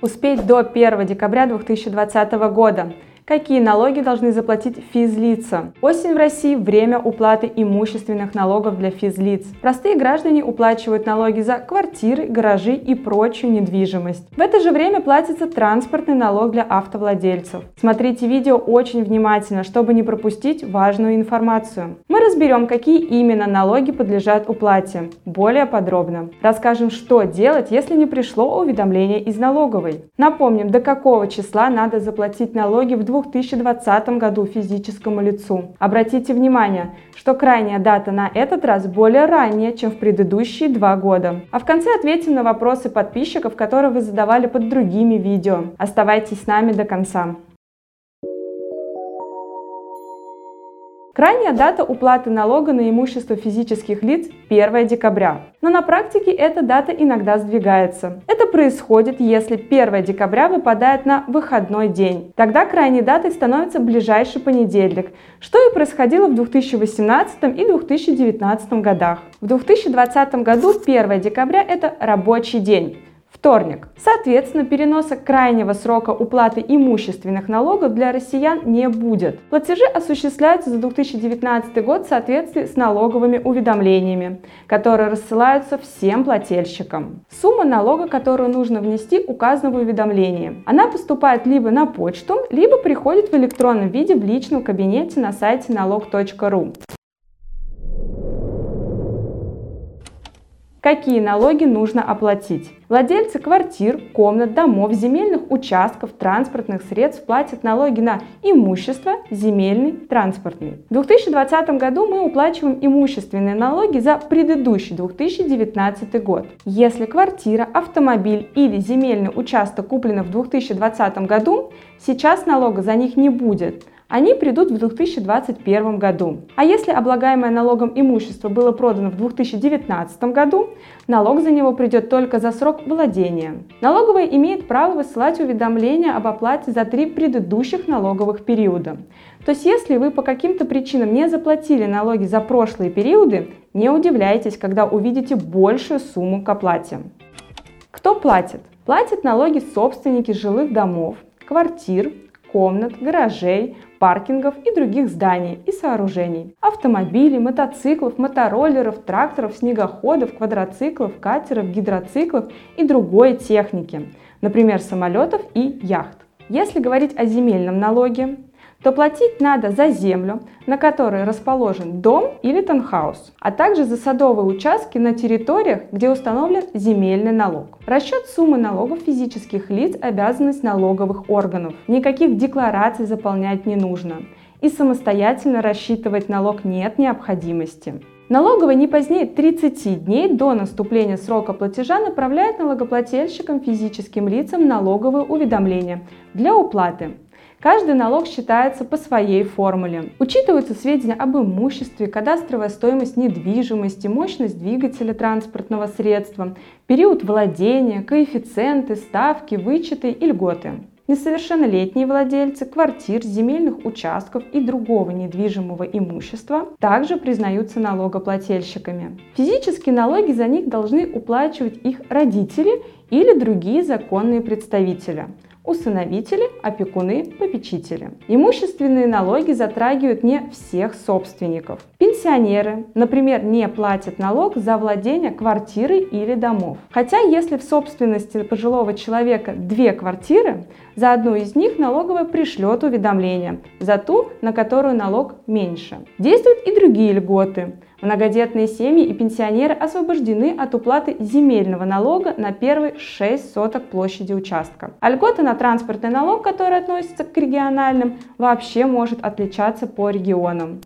Успеть до 1 декабря 2020 года. Какие налоги должны заплатить физлица? Осень в России – время уплаты имущественных налогов для физлиц. Простые граждане уплачивают налоги за квартиры, гаражи и прочую недвижимость. В это же время платится транспортный налог для автовладельцев. Смотрите видео очень внимательно, чтобы не пропустить важную информацию. Мы разберем, какие именно налоги подлежат уплате. Более подробно. Расскажем, что делать, если не пришло уведомление из налоговой. Напомним, до какого числа надо заплатить налоги в двух 2020 году физическому лицу. Обратите внимание, что крайняя дата на этот раз более ранняя, чем в предыдущие два года. А в конце ответим на вопросы подписчиков, которые вы задавали под другими видео. Оставайтесь с нами до конца. Крайняя дата уплаты налога на имущество физических лиц 1 декабря. Но на практике эта дата иногда сдвигается. Это происходит, если 1 декабря выпадает на выходной день. Тогда крайней датой становится ближайший понедельник, что и происходило в 2018 и 2019 годах. В 2020 году 1 декабря это рабочий день. Вторник. Соответственно, переноса крайнего срока уплаты имущественных налогов для россиян не будет. Платежи осуществляются за 2019 год в соответствии с налоговыми уведомлениями, которые рассылаются всем плательщикам. Сумма налога, которую нужно внести, указана в уведомлении. Она поступает либо на почту, либо приходит в электронном виде в личном кабинете на сайте налог.ру. Какие налоги нужно оплатить? Владельцы квартир, комнат, домов, земельных участков, транспортных средств платят налоги на имущество, земельный, транспортный. В 2020 году мы уплачиваем имущественные налоги за предыдущий 2019 год. Если квартира, автомобиль или земельный участок куплены в 2020 году, сейчас налога за них не будет – они придут в 2021 году. А если облагаемое налогом имущество было продано в 2019 году, налог за него придет только за срок владения. Налоговая имеет право высылать уведомления об оплате за три предыдущих налоговых периода. То есть если вы по каким-то причинам не заплатили налоги за прошлые периоды, не удивляйтесь, когда увидите большую сумму к оплате. Кто платит? Платят налоги собственники жилых домов, квартир, комнат, гаражей, паркингов и других зданий и сооружений. Автомобилей, мотоциклов, мотороллеров, тракторов, снегоходов, квадроциклов, катеров, гидроциклов и другой техники, например, самолетов и яхт. Если говорить о земельном налоге, то платить надо за землю, на которой расположен дом или таунхаус, а также за садовые участки на территориях, где установлен земельный налог. Расчет суммы налогов физических лиц – обязанность налоговых органов. Никаких деклараций заполнять не нужно. И самостоятельно рассчитывать налог нет необходимости. Налоговая не позднее 30 дней до наступления срока платежа направляет налогоплательщикам физическим лицам налоговые уведомления для уплаты Каждый налог считается по своей формуле. Учитываются сведения об имуществе, кадастровая стоимость недвижимости, мощность двигателя транспортного средства, период владения, коэффициенты, ставки, вычеты и льготы. Несовершеннолетние владельцы квартир, земельных участков и другого недвижимого имущества также признаются налогоплательщиками. Физические налоги за них должны уплачивать их родители или другие законные представители усыновители, опекуны, попечители. Имущественные налоги затрагивают не всех собственников. Пенсионеры, например, не платят налог за владение квартирой или домов. Хотя если в собственности пожилого человека две квартиры, за одну из них налоговая пришлет уведомление, за ту, на которую налог меньше. Действуют и другие льготы. Многодетные семьи и пенсионеры освобождены от уплаты земельного налога на первые 6 соток площади участка. А льготы на транспортный налог, который относится к региональным, вообще может отличаться по регионам.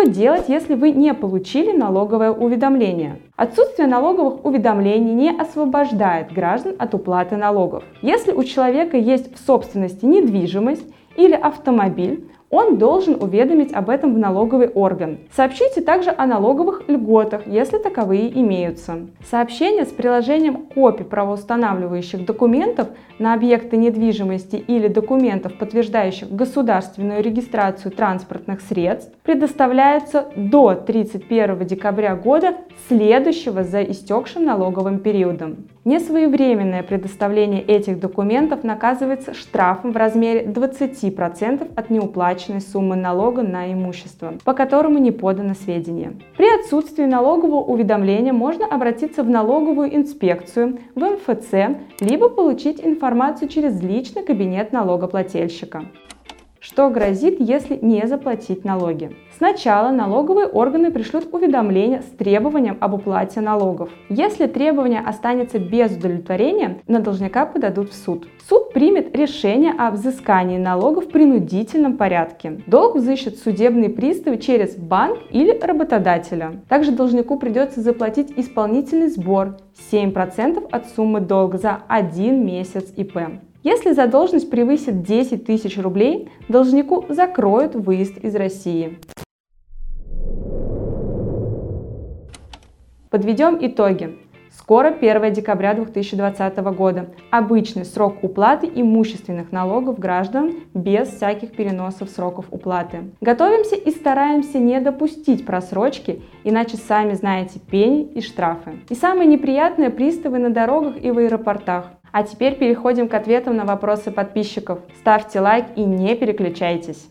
Что делать, если вы не получили налоговое уведомление? Отсутствие налоговых уведомлений не освобождает граждан от уплаты налогов. Если у человека есть в собственности недвижимость или автомобиль, он должен уведомить об этом в налоговый орган. Сообщите также о налоговых льготах, если таковые имеются. Сообщение с приложением копий правоустанавливающих документов на объекты недвижимости или документов, подтверждающих государственную регистрацию транспортных средств, предоставляется до 31 декабря года следующего за истекшим налоговым периодом. Несвоевременное предоставление этих документов наказывается штрафом в размере 20% от неуплаченной суммы налога на имущество, по которому не подано сведения. При отсутствии налогового уведомления можно обратиться в налоговую инспекцию, в МФЦ, либо получить информацию через личный кабинет налогоплательщика. Что грозит, если не заплатить налоги? Сначала налоговые органы пришлют уведомление с требованием об уплате налогов. Если требование останется без удовлетворения, на должника подадут в суд. Суд примет решение о взыскании налогов в принудительном порядке. Долг взыщет судебные приставы через банк или работодателя. Также должнику придется заплатить исполнительный сбор 7% от суммы долга за один месяц ИП. Если задолженность превысит 10 тысяч рублей, должнику закроют выезд из России. Подведем итоги. Скоро 1 декабря 2020 года. Обычный срок уплаты имущественных налогов граждан без всяких переносов сроков уплаты. Готовимся и стараемся не допустить просрочки, иначе сами знаете пени и штрафы. И самые неприятные приставы на дорогах и в аэропортах. А теперь переходим к ответам на вопросы подписчиков. Ставьте лайк и не переключайтесь.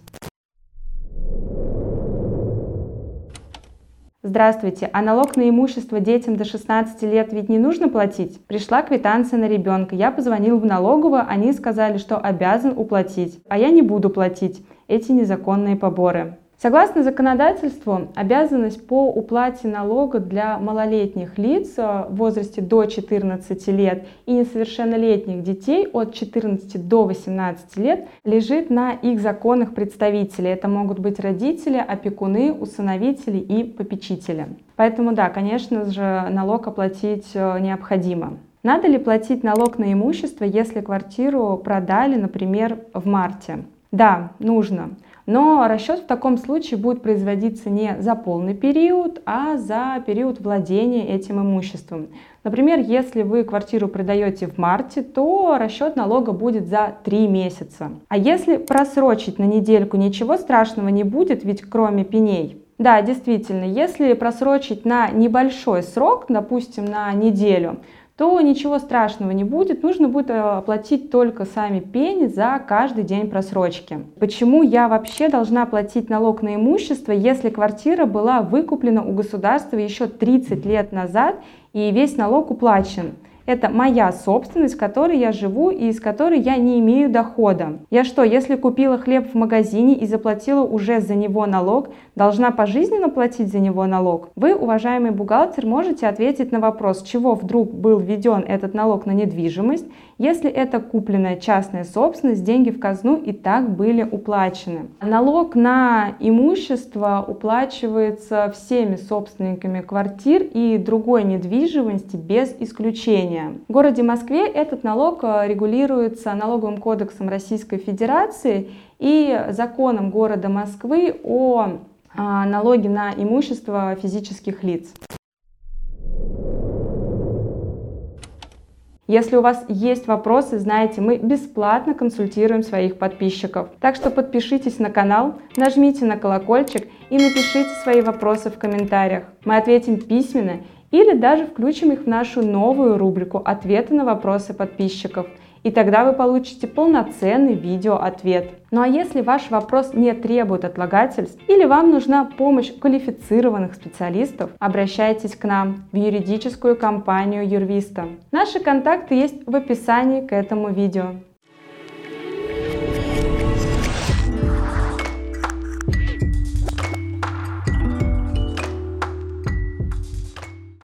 Здравствуйте, а налог на имущество детям до 16 лет ведь не нужно платить? Пришла квитанция на ребенка, я позвонил в налоговую, они сказали, что обязан уплатить, а я не буду платить эти незаконные поборы. Согласно законодательству, обязанность по уплате налога для малолетних лиц э, в возрасте до 14 лет и несовершеннолетних детей от 14 до 18 лет лежит на их законных представителей. Это могут быть родители, опекуны, усыновители и попечители. Поэтому да, конечно же, налог оплатить э, необходимо. Надо ли платить налог на имущество, если квартиру продали, например, в марте? Да, нужно. Но расчет в таком случае будет производиться не за полный период, а за период владения этим имуществом. Например, если вы квартиру продаете в марте, то расчет налога будет за 3 месяца. А если просрочить на недельку, ничего страшного не будет, ведь кроме пеней. Да, действительно, если просрочить на небольшой срок, допустим, на неделю, то ничего страшного не будет, нужно будет э, оплатить только сами пени за каждый день просрочки. Почему я вообще должна платить налог на имущество, если квартира была выкуплена у государства еще 30 лет назад и весь налог уплачен? Это моя собственность, в которой я живу и из которой я не имею дохода. Я что, если купила хлеб в магазине и заплатила уже за него налог, должна пожизненно платить за него налог? Вы, уважаемый бухгалтер, можете ответить на вопрос, чего вдруг был введен этот налог на недвижимость, если это купленная частная собственность, деньги в казну и так были уплачены. Налог на имущество уплачивается всеми собственниками квартир и другой недвижимости без исключения. В городе Москве этот налог э, регулируется налоговым кодексом Российской Федерации и законом города Москвы о а, налоге на имущество физических лиц. Если у вас есть вопросы, знаете, мы бесплатно консультируем своих подписчиков. Так что подпишитесь на канал, нажмите на колокольчик и напишите свои вопросы в комментариях. Мы ответим письменно или даже включим их в нашу новую рубрику «Ответы на вопросы подписчиков». И тогда вы получите полноценный видеоответ. Ну а если ваш вопрос не требует отлагательств или вам нужна помощь квалифицированных специалистов, обращайтесь к нам в юридическую компанию Юрвиста. Наши контакты есть в описании к этому видео.